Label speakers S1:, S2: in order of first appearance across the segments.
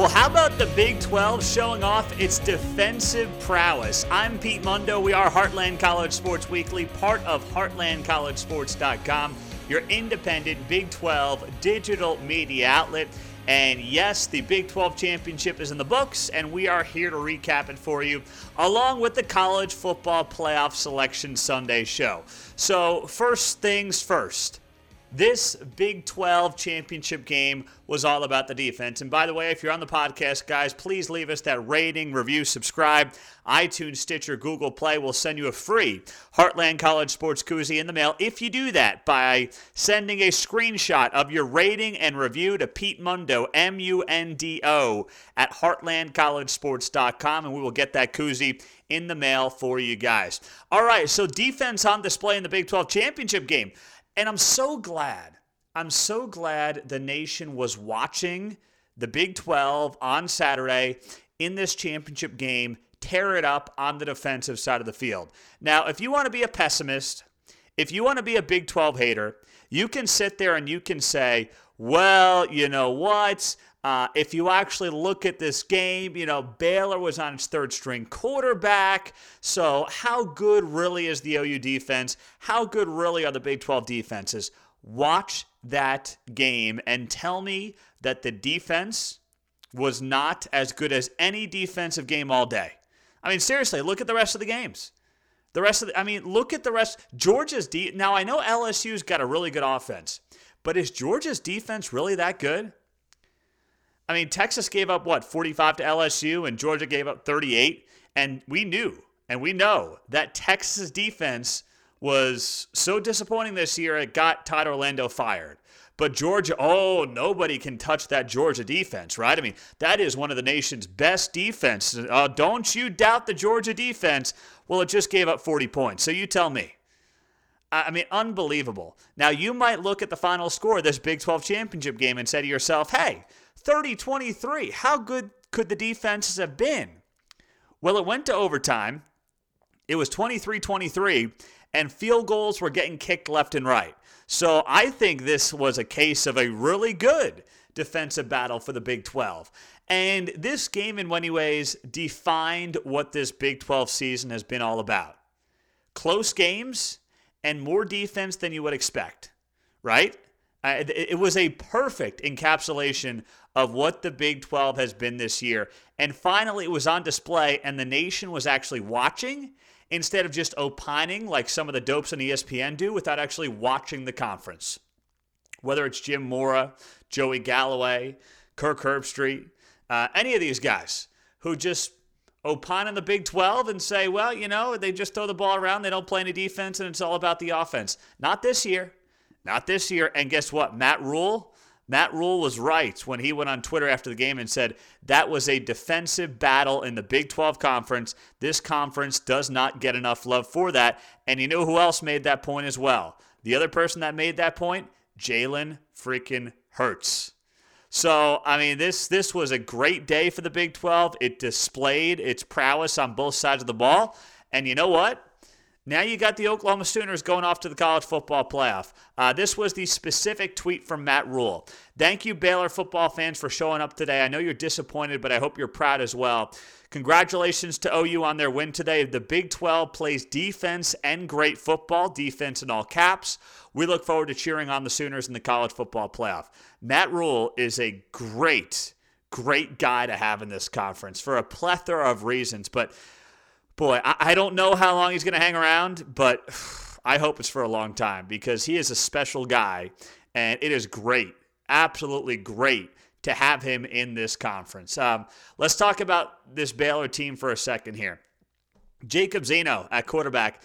S1: Well, how about the Big 12 showing off its defensive prowess? I'm Pete Mundo. We are Heartland College Sports Weekly, part of HeartlandCollegeSports.com, your independent Big 12 digital media outlet. And yes, the Big 12 championship is in the books, and we are here to recap it for you, along with the College Football Playoff Selection Sunday show. So, first things first. This Big 12 championship game was all about the defense. And by the way, if you're on the podcast, guys, please leave us that rating, review, subscribe. iTunes, Stitcher, Google Play will send you a free Heartland College Sports Koozie in the mail if you do that by sending a screenshot of your rating and review to Pete Mundo, M U N D O, at heartlandcollegesports.com, and we will get that koozie in the mail for you guys. All right, so defense on display in the Big 12 championship game. And I'm so glad, I'm so glad the nation was watching the Big 12 on Saturday in this championship game tear it up on the defensive side of the field. Now, if you want to be a pessimist, if you want to be a Big 12 hater, you can sit there and you can say, well, you know what? Uh, if you actually look at this game, you know, Baylor was on its third string quarterback. So, how good really is the OU defense? How good really are the Big 12 defenses? Watch that game and tell me that the defense was not as good as any defensive game all day. I mean, seriously, look at the rest of the games. The rest of the, I mean, look at the rest. Georgia's de- now I know LSU's got a really good offense, but is Georgia's defense really that good? I mean, Texas gave up what, 45 to LSU, and Georgia gave up 38. And we knew and we know that Texas defense was so disappointing this year, it got Todd Orlando fired. But Georgia, oh, nobody can touch that Georgia defense, right? I mean, that is one of the nation's best defense. Uh, don't you doubt the Georgia defense. Well, it just gave up 40 points. So you tell me. I mean, unbelievable. Now, you might look at the final score of this Big 12 championship game and say to yourself, hey, 30 23. How good could the defenses have been? Well, it went to overtime. It was 23 23, and field goals were getting kicked left and right. So I think this was a case of a really good defensive battle for the Big 12. And this game, in many ways, defined what this Big 12 season has been all about close games and more defense than you would expect, right? It was a perfect encapsulation of what the Big 12 has been this year. And finally, it was on display, and the nation was actually watching instead of just opining like some of the dopes on ESPN do without actually watching the conference. Whether it's Jim Mora, Joey Galloway, Kirk Herbstreit, uh, any of these guys who just opine on the Big 12 and say, well, you know, they just throw the ball around, they don't play any defense, and it's all about the offense. Not this year. Not this year. And guess what? Matt Rhule. Matt Rhule was right when he went on Twitter after the game and said that was a defensive battle in the Big 12 conference. This conference does not get enough love for that. And you know who else made that point as well? The other person that made that point? Jalen freaking Hurts. So, I mean, this this was a great day for the Big 12. It displayed its prowess on both sides of the ball. And you know what? Now you got the Oklahoma Sooners going off to the college football playoff. Uh, this was the specific tweet from Matt Rhule. Thank you, Baylor football fans, for showing up today. I know you're disappointed, but I hope you're proud as well. Congratulations to OU on their win today. The Big 12 plays defense and great football, defense in all caps. We look forward to cheering on the Sooners in the college football playoff. Matt Rhule is a great, great guy to have in this conference for a plethora of reasons, but boy, I, don't know how long he's going to hang around, but I hope it's for a long time because he is a special guy, and it is great, absolutely great to have him in this conference. Um, let's talk about this Baylor team for a second here. Jacob Zeno at quarterback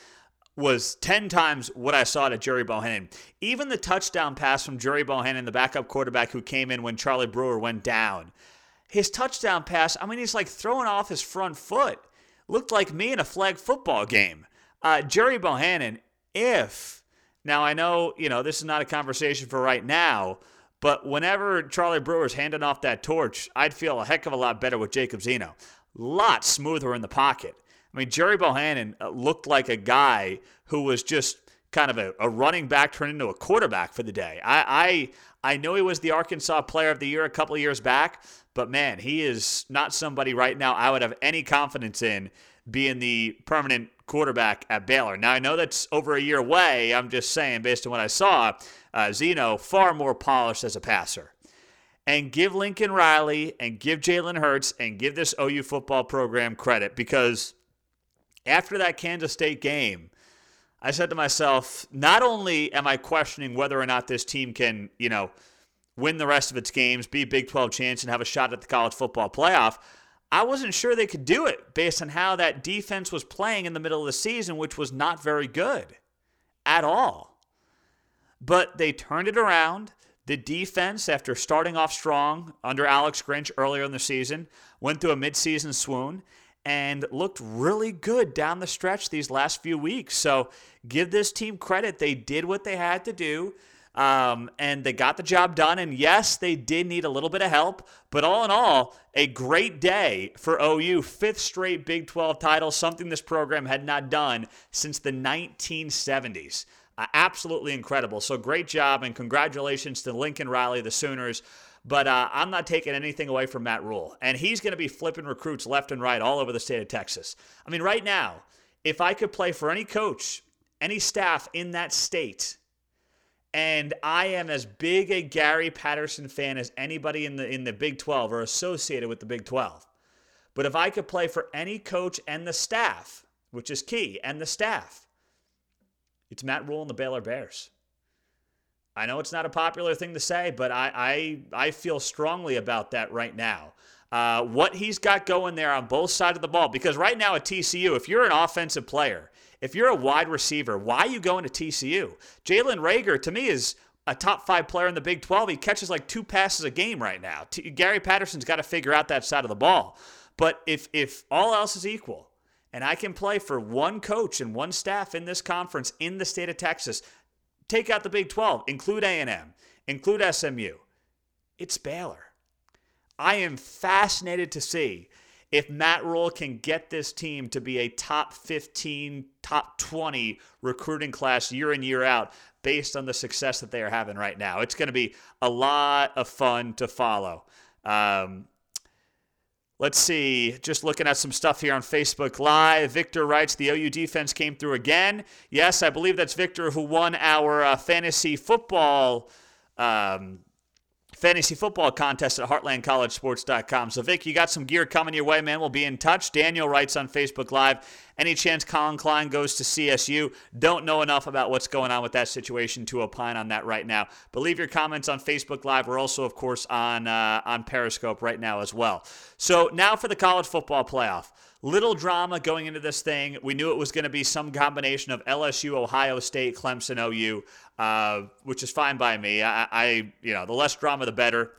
S1: was 10 times what I saw at Gerry Bohanon. Even the touchdown pass from Gerry Bohanon, the backup quarterback who came in when Charlie Brewer went down, his touchdown pass, I mean, he's like throwing off his front foot looked like me in a flag football game. Uh, Gerry Bohanon, if now I know you know this is not a conversation for right now, but whenever Charlie Brewer's handing off that torch, I'd feel a heck of a lot better with Jacob Zeno. Lot smoother in the pocket. I mean, Gerry Bohanon uh, looked like a guy who was just kind of a, a running back turned into a quarterback for the day. I, I I know he was the Arkansas Player of the Year a couple of years back, But man, he is not somebody right now I would have any confidence in being the permanent quarterback at Baylor. Now, I know that's over a year away. I'm just saying, based on what I saw, uh, Zeno far more polished as a passer. And give Lincoln Riley and give Jalen Hurts and give this OU football program credit because after that Kansas State game, I said to myself, not only am I questioning whether or not this team can, you know, win the rest of its games, be Big 12 chance, and have a shot at the college football playoff, I wasn't sure they could do it based on how that defense was playing in the middle of the season, which was not very good at all. But they turned it around. The defense, after starting off strong under Alex Grinch earlier in the season, went through a midseason swoon and looked really good down the stretch these last few weeks. So give this team credit. They did what they had to do. Um, and they got the job done. And yes, they did need a little bit of help, but all in all, a great day for OU. Fifth straight Big 12 title, something this program had not done since the 1970s. Uh, absolutely incredible. So great job and congratulations to Lincoln Riley, the Sooners. But uh, I'm not taking anything away from Matt Rhule. And he's going to be flipping recruits left and right all over the state of Texas. I mean, right now, if I could play for any coach, any staff in that state, and I am as big a Gary Patterson fan as anybody in the in the Big 12 or associated with the Big 12. But if I could play for any coach and the staff, which is key, and the staff, it's Matt Rhule and the Baylor Bears. I know it's not a popular thing to say, but I I, I feel strongly about that right now. Uh, what he's got going there on both sides of the ball, because right now at TCU, if you're an offensive player, if you're a wide receiver, why are you going to TCU? Jalen Reagor, to me, is a top five player in the Big 12. He catches like two passes a game right now. T- Gary Patterson's got to figure out that side of the ball. But if if all else is equal, and I can play for one coach and one staff in this conference in the state of Texas, Take out the Big 12, include A&M, include SMU. It's Baylor. I am fascinated to see if Matt Rhule can get this team to be a top 15, top 20 recruiting class year in, year out based on the success that they are having right now. It's going to be a lot of fun to follow. Um, Let's see, just looking at some stuff here on Facebook Live. Victor writes the OU defense came through again. Yes, I believe that's Victor who won our uh, fantasy football um, fantasy football contest at heartlandcollegesports.com. So, Vic, you got some gear coming your way, man. We'll be in touch. Daniel writes on Facebook Live any chance Collin Klein goes to CSU? Don't know enough about what's going on with that situation to opine on that right now. But leave your comments on Facebook Live. We're also, of course, on uh, on Periscope right now as well. So now for the college football playoff. Little drama going into this thing. We knew it was going to be some combination of LSU, Ohio State, Clemson, OU, uh, which is fine by me. I, I, you know, the less drama, the better,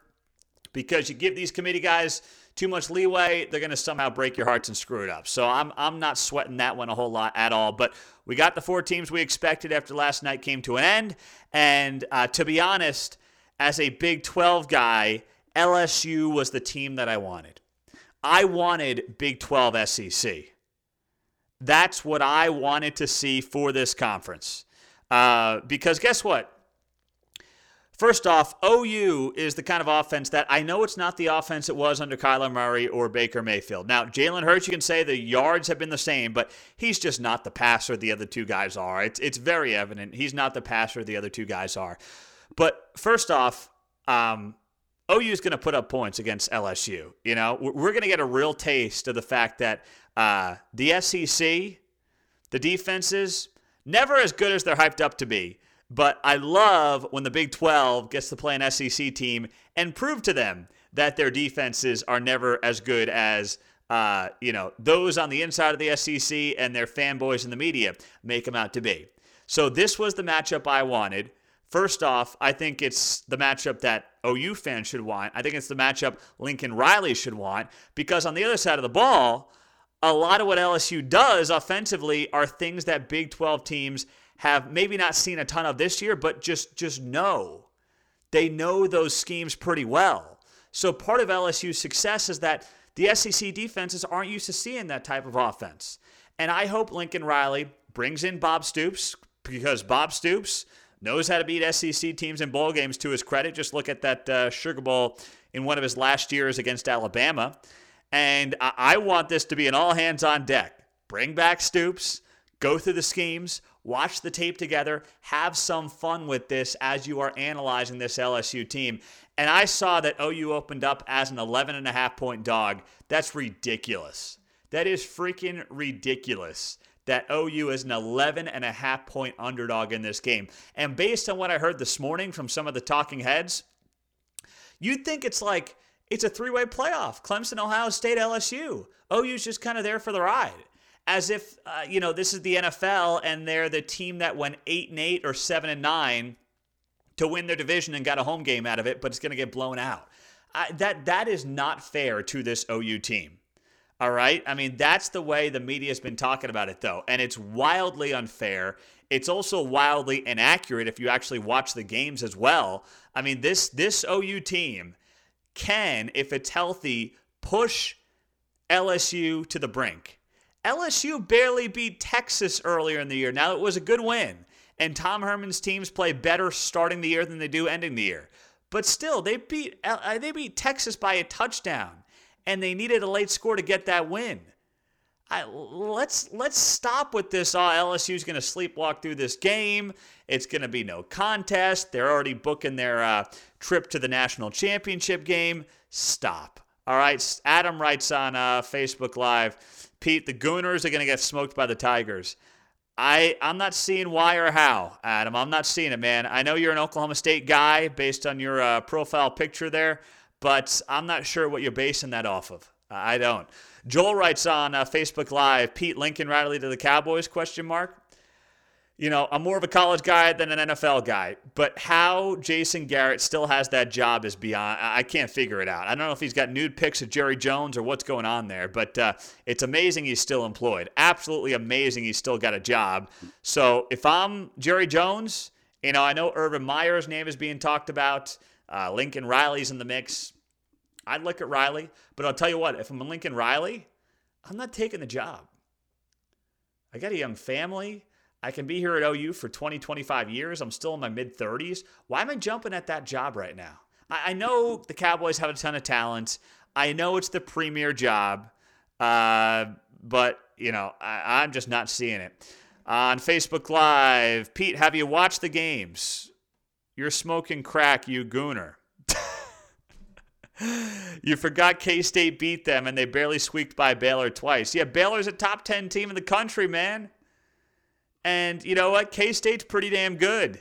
S1: because you give these committee guys too much leeway, they're going to somehow break your hearts and screw it up. So I'm I'm not sweating that one a whole lot at all. But we got the four teams we expected after last night came to an end, and uh, to be honest, as a Big 12 guy, LSU was the team that I wanted. I wanted Big 12 SEC. That's what I wanted to see for this conference. Uh, because guess what? First off, OU is the kind of offense that I know it's not the offense it was under Kyler Murray or Baker Mayfield. Now, Jalen Hurts, you can say the yards have been the same, but he's just not the passer the other two guys are. It's, it's very evident. He's not the passer the other two guys are. But first off, um, OU is going to put up points against LSU. You know, we're going to get a real taste of the fact that uh, the SEC, the defenses, never as good as they're hyped up to be. But I love when the Big 12 gets to play an SEC team and prove to them that their defenses are never as good as uh, you know those on the inside of the SEC and their fanboys in the media make them out to be. So this was the matchup I wanted. First off, I think it's the matchup that OU fans should want. I think it's the matchup Lincoln Riley should want because on the other side of the ball, a lot of what LSU does offensively are things that Big 12 teams have maybe not seen a ton of this year, but just just know they know those schemes pretty well. So part of LSU's success is that the SEC defenses aren't used to seeing that type of offense. And I hope Lincoln Riley brings in Bob Stoops because Bob Stoops knows how to beat SEC teams in bowl games to his credit. Just look at that uh, Sugar Bowl in one of his last years against Alabama. And I want this to be an all hands on deck. Bring back Stoops, go through the schemes, watch the tape together, have some fun with this as you are analyzing this LSU team. And I saw that OU opened up as an 11 and a half point dog. That's ridiculous. That is freaking ridiculous that OU is an 11 and a half point underdog in this game. And based on what I heard this morning from some of the talking heads, you'd think it's like it's a three way playoff Clemson, Ohio State, LSU. OU's just kind of there for the ride. As if, uh, you know, this is the NFL and they're the team that went 8 and 8 or 7 and 9 to win their division and got a home game out of it, but it's going to get blown out. I, that That is not fair to this OU team. All right. I mean, that's the way the media has been talking about it, though. And it's wildly unfair. It's also wildly inaccurate if you actually watch the games as well. I mean, this this OU team can, if it's healthy, push LSU to the brink. LSU barely beat Texas earlier in the year. Now, it was a good win. And Tom Herman's teams play better starting the year than they do ending the year. But still, they beat uh, they beat Texas by a touchdown and they needed a late score to get that win. I, let's let's stop with this. Oh, LSU's going to sleepwalk through this game. It's going to be no contest. They're already booking their uh, trip to the national championship game. Stop. All right. Adam writes on uh, Facebook Live. Pete, the Gooners are going to get smoked by the Tigers. I I'm not seeing why or how, Adam. I'm not seeing it, man. I know you're an Oklahoma State guy based on your uh, profile picture there but I'm not sure what you're basing that off of. I don't. Joel writes on uh, Facebook Live, Pete Lincoln Riley to the Cowboys? Question mark. You know, I'm more of a college guy than an NFL guy, but how Jason Garrett still has that job is beyond. I can't figure it out. I don't know if he's got nude pics of Jerry Jones or what's going on there, but uh, it's amazing he's still employed. Absolutely amazing he's still got a job. So if I'm Jerry Jones, you know, I know Urban Meyer's name is being talked about. Uh, Lincoln Riley's in the mix. I'd look at Riley, but I'll tell you what, if I'm Lincoln Riley, I'm not taking the job. I got a young family. I can be here at OU for 20, 25 years. I'm still in my mid 30s. Why am I jumping at that job right now? I, I know the Cowboys have a ton of talent. I know it's the premier job, uh, but, you know, I, I'm just not seeing it. On Facebook Live, Pete, have you watched the games? You're smoking crack, you gooner. You forgot K State beat them and they barely squeaked by Baylor twice. Yeah, Baylor's a top 10 team in the country, man. And you know what? K State's pretty damn good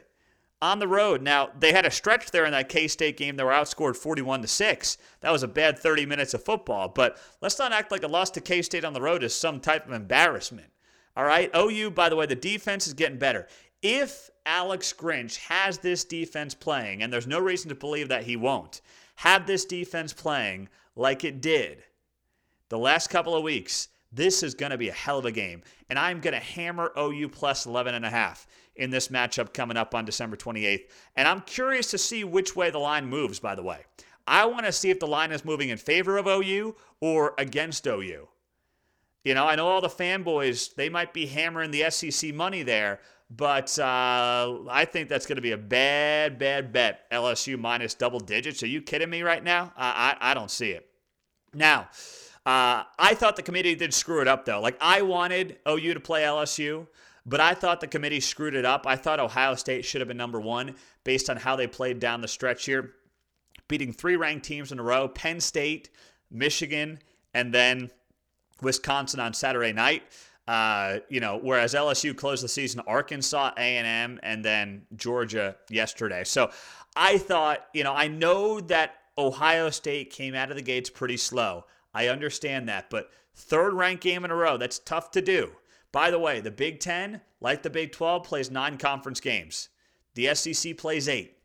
S1: on the road. Now, they had a stretch there in that K State game. They were outscored 41 to 6. That was a bad 30 minutes of football. But let's not act like a loss to K State on the road is some type of embarrassment. All right? OU, by the way, the defense is getting better. If Alex Grinch has this defense playing, and there's no reason to believe that he won't, have this defense playing like it did the last couple of weeks, this is going to be a hell of a game. And I'm going to hammer OU plus 11 and a half in this matchup coming up on December 28th. And I'm curious to see which way the line moves, by the way. I want to see if the line is moving in favor of OU or against OU. You know, I know all the fanboys, they might be hammering the SEC money there, but uh, I think that's going to be a bad, bad bet. LSU minus double digits. Are you kidding me right now? I, I, I don't see it. Now, uh, I thought the committee did screw it up, though. Like, I wanted OU to play LSU, but I thought the committee screwed it up. I thought Ohio State should have been number one based on how they played down the stretch here, beating three ranked teams in a row Penn State, Michigan, and then Wisconsin on Saturday night. Uh, you know, whereas LSU closed the season, Arkansas, A&M, and then Georgia yesterday. So I thought, you know, I know that Ohio State came out of the gates pretty slow. I understand that, but third ranked game in a row, that's tough to do. By the way, the Big Ten, like the Big 12, plays nine conference games. The SEC plays eight.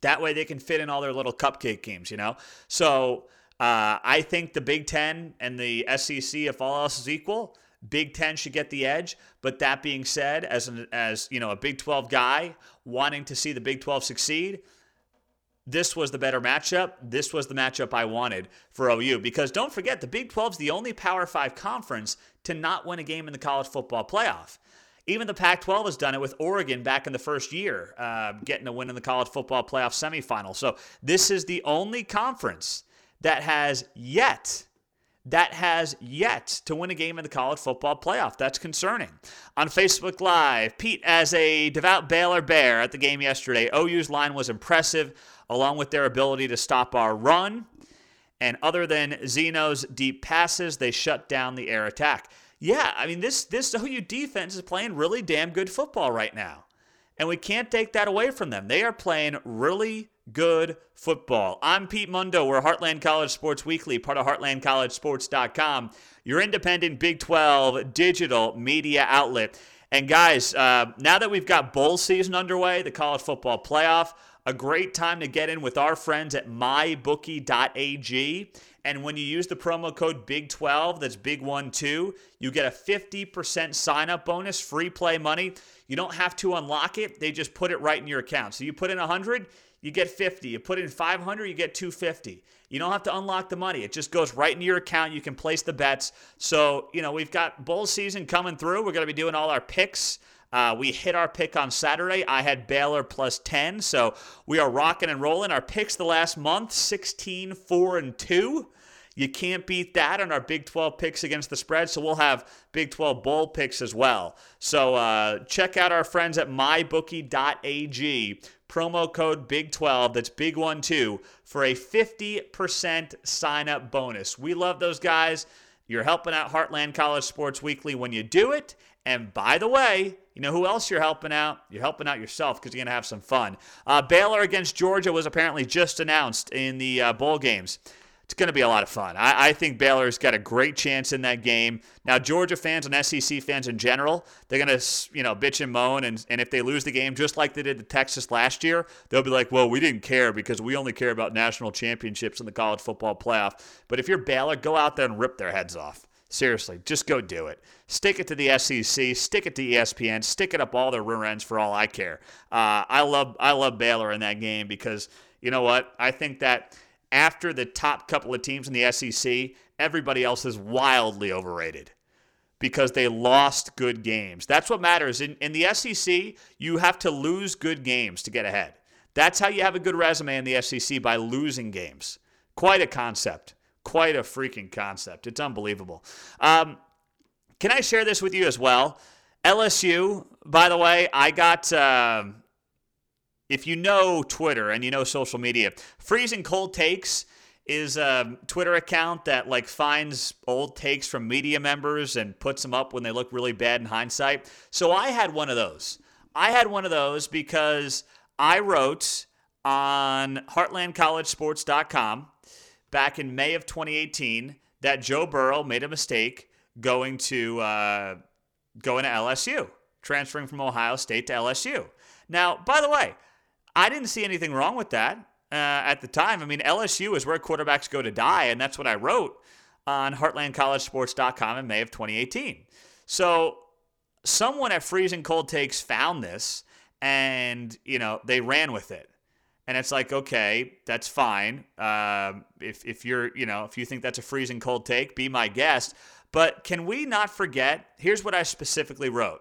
S1: That way they can fit in all their little cupcake games, you know? So uh, I think the Big Ten and the SEC, if all else is equal, Big Ten should get the edge. But that being said, as an, as you know, a Big 12 guy wanting to see the Big 12 succeed, this was the better matchup. This was the matchup I wanted for OU because don't forget the Big 12 is the only Power 5 conference to not win a game in the college football playoff. Even the Pac 12 has done it with Oregon back in the first year, uh, getting a win in the college football playoff semifinal. So this is the only conference that has yet that has yet to win a game in the college football playoff. That's concerning. On Facebook Live, Pete, as a devout Baylor Bear at the game yesterday, OU's line was impressive, along with their ability to stop our run. And other than Zeno's deep passes, they shut down the air attack. Yeah, I mean this this OU defense is playing really damn good football right now. And we can't take that away from them. They are playing really good football. I'm Pete Mundo. We're Heartland College Sports Weekly, part of HeartlandCollegeSports.com, your independent Big 12 digital media outlet. And guys, uh, now that we've got bowl season underway, the college football playoff, a great time to get in with our friends at mybookie.ag. And when you use the promo code BIG12, that's Big12, you get a 50% sign up bonus, free play money. You don't have to unlock it, they just put it right in your account. So you put in 100, you get 50. You put in 500, you get 250. You don't have to unlock the money. It just goes right into your account. You can place the bets. So, you know, we've got bowl season coming through. We're going to be doing all our picks uh, we hit our pick on Saturday. I had Baylor plus 10. So we are rocking and rolling. Our picks the last month 16, 4, and 2. You can't beat that on our Big 12 picks against the spread. So we'll have Big 12 bowl picks as well. So uh, check out our friends at mybookie.ag. Promo code Big 12. That's Big One Two for a 50% sign up bonus. We love those guys. You're helping out Heartland College Sports Weekly when you do it. And by the way, you know who else you're helping out? You're helping out yourself because you're going to have some fun. Uh, Baylor against Georgia was apparently just announced in the uh, bowl games. It's going to be a lot of fun. I, I, think Baylor's got a great chance in that game. Now, Georgia fans and SEC fans in general, they're going to, you know, bitch and moan. And, and if they lose the game, just like they did to Texas last year, they'll be like, well, we didn't care because we only care about national championships in the college football playoff. But if you're Baylor, go out there and rip their heads off. Seriously, just go do it. Stick it to the SEC, stick it to ESPN, stick it up all their rear ends for all I care. Uh, I love I love Baylor in that game because you know what? I think that after the top couple of teams in the SEC, everybody else is wildly overrated because they lost good games. That's what matters. In, in the SEC, you have to lose good games to get ahead. That's how you have a good resume in the SEC by losing games. Quite a concept quite a freaking concept. It's unbelievable. Um, can I share this with you as well? LSU, by the way, I got. Uh, if you know Twitter and you know social media, freezing cold takes is a Twitter account that like finds old takes from media members and puts them up when they look really bad in hindsight. So I had one of those. I had one of those because I wrote on heartlandcollegesports.com back in May of 2018 that Joe Burrow made a mistake going to uh, going to LSU, transferring from Ohio State to LSU. Now, by the way, I didn't see anything wrong with that uh, at the time. I mean, LSU is where quarterbacks go to die, and that's what I wrote on HeartlandCollegeSports.com in May of 2018. So, someone at Freezing Cold Takes found this, and you know they ran with it. And it's like, okay, that's fine. Uh, if, if you're, you know, if you think that's a freezing cold take, be my guest. But can we not forget? Here's what I specifically wrote.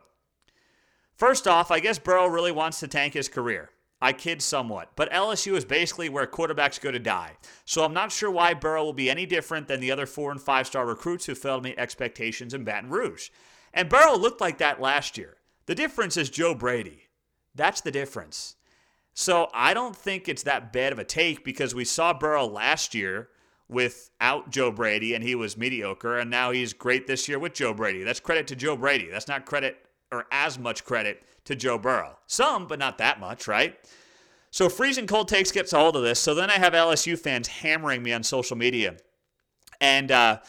S1: First off, I guess Burrow really wants to tank his career. I kid somewhat, but LSU is basically where quarterbacks go to die. So I'm not sure why Burrow will be any different than the other four and five star recruits who failed to meet expectations in Baton Rouge. And Burrow looked like that last year. The difference is Joe Brady. That's the difference. So I don't think it's that bad of a take because we saw Burrow last year without Joe Brady and he was mediocre, and now he's great this year with Joe Brady. That's credit to Joe Brady. That's not credit or as much credit to Joe Burrow. Some, but not that much, right? So freezing cold takes gets a hold of this. So then I have LSU fans hammering me on social media. And uh,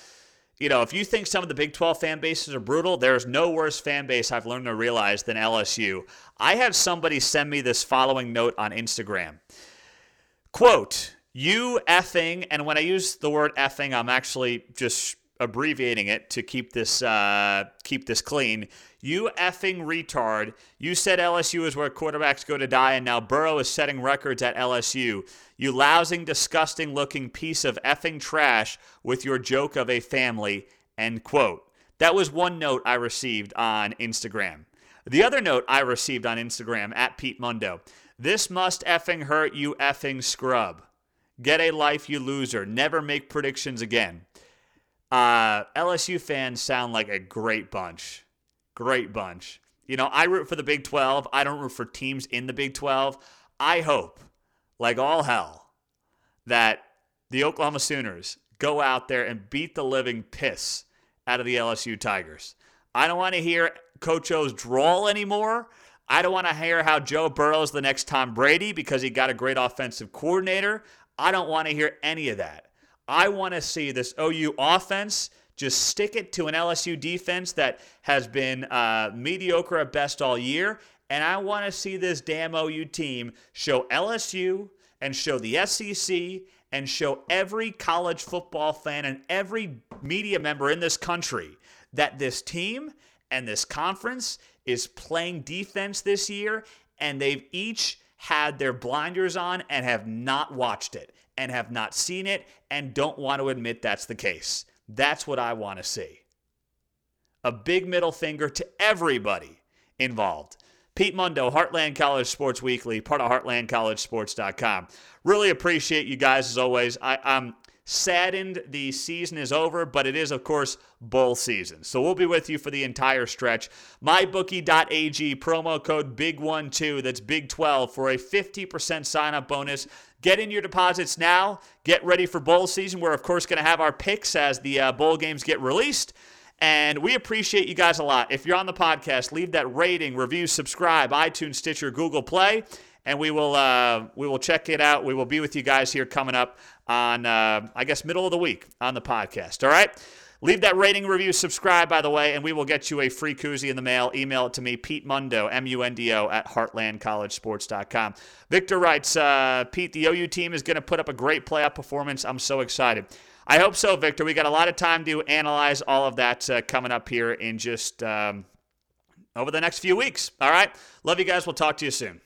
S1: you know, if you think some of the Big 12 fan bases are brutal, there's no worse fan base I've learned to realize than LSU. I had somebody send me this following note on Instagram. Quote, you effing, and when I use the word effing, I'm actually just abbreviating it to keep this uh, keep this clean. You effing retard! You said LSU is where quarterbacks go to die, and now Burrow is setting records at LSU. You lousing, disgusting looking piece of effing trash with your joke of a family. End quote. That was one note I received on Instagram. The other note I received on Instagram at Pete Mundo this must effing hurt you effing scrub. Get a life, you loser. Never make predictions again. Uh, LSU fans sound like a great bunch. Great bunch. You know, I root for the Big 12. I don't root for teams in the Big 12. I hope, like all hell, that the Oklahoma Sooners go out there and beat the living piss out of the LSU Tigers. I don't want to hear Coach O's drawl anymore. I don't want to hear how Joe Burrow's the next Tom Brady because he got a great offensive coordinator. I don't want to hear any of that. I want to see this OU offense just stick it to an LSU defense that has been uh, mediocre at best all year. And I want to see this damn OU team show LSU and show the SEC and show every college football fan and every media member in this country that this team and this conference is playing defense this year and they've each had their blinders on and have not watched it and have not seen it and don't want to admit that's the case. That's what I want to see. A big middle finger to everybody involved. Pete Mundo, Heartland College Sports Weekly, part of heartlandcollegesports.com. Really appreciate you guys as always. I, I'm saddened the season is over, but it is, of course, bowl season. So we'll be with you for the entire stretch. MyBookie.ag, promo code BIG12, that's BIG12 for a 50% sign up bonus. Get in your deposits now. Get ready for bowl season. We're, of course, going to have our picks as the uh, bowl games get released. And we appreciate you guys a lot. If you're on the podcast, leave that rating, review, subscribe, iTunes, Stitcher, Google Play, and we will uh, we will check it out. We will be with you guys here coming up on uh, I guess middle of the week on the podcast. All right. Leave that rating, review, subscribe, by the way, and we will get you a free koozie in the mail. Email it to me, Pete Mundo, M U N D O, at heartlandcollegesports.com. Victor writes, uh, Pete, the OU team is going to put up a great playoff performance. I'm so excited. I hope so, Victor. We got a lot of time to analyze all of that uh, coming up here in just um, over the next few weeks. All right. Love you guys. We'll talk to you soon.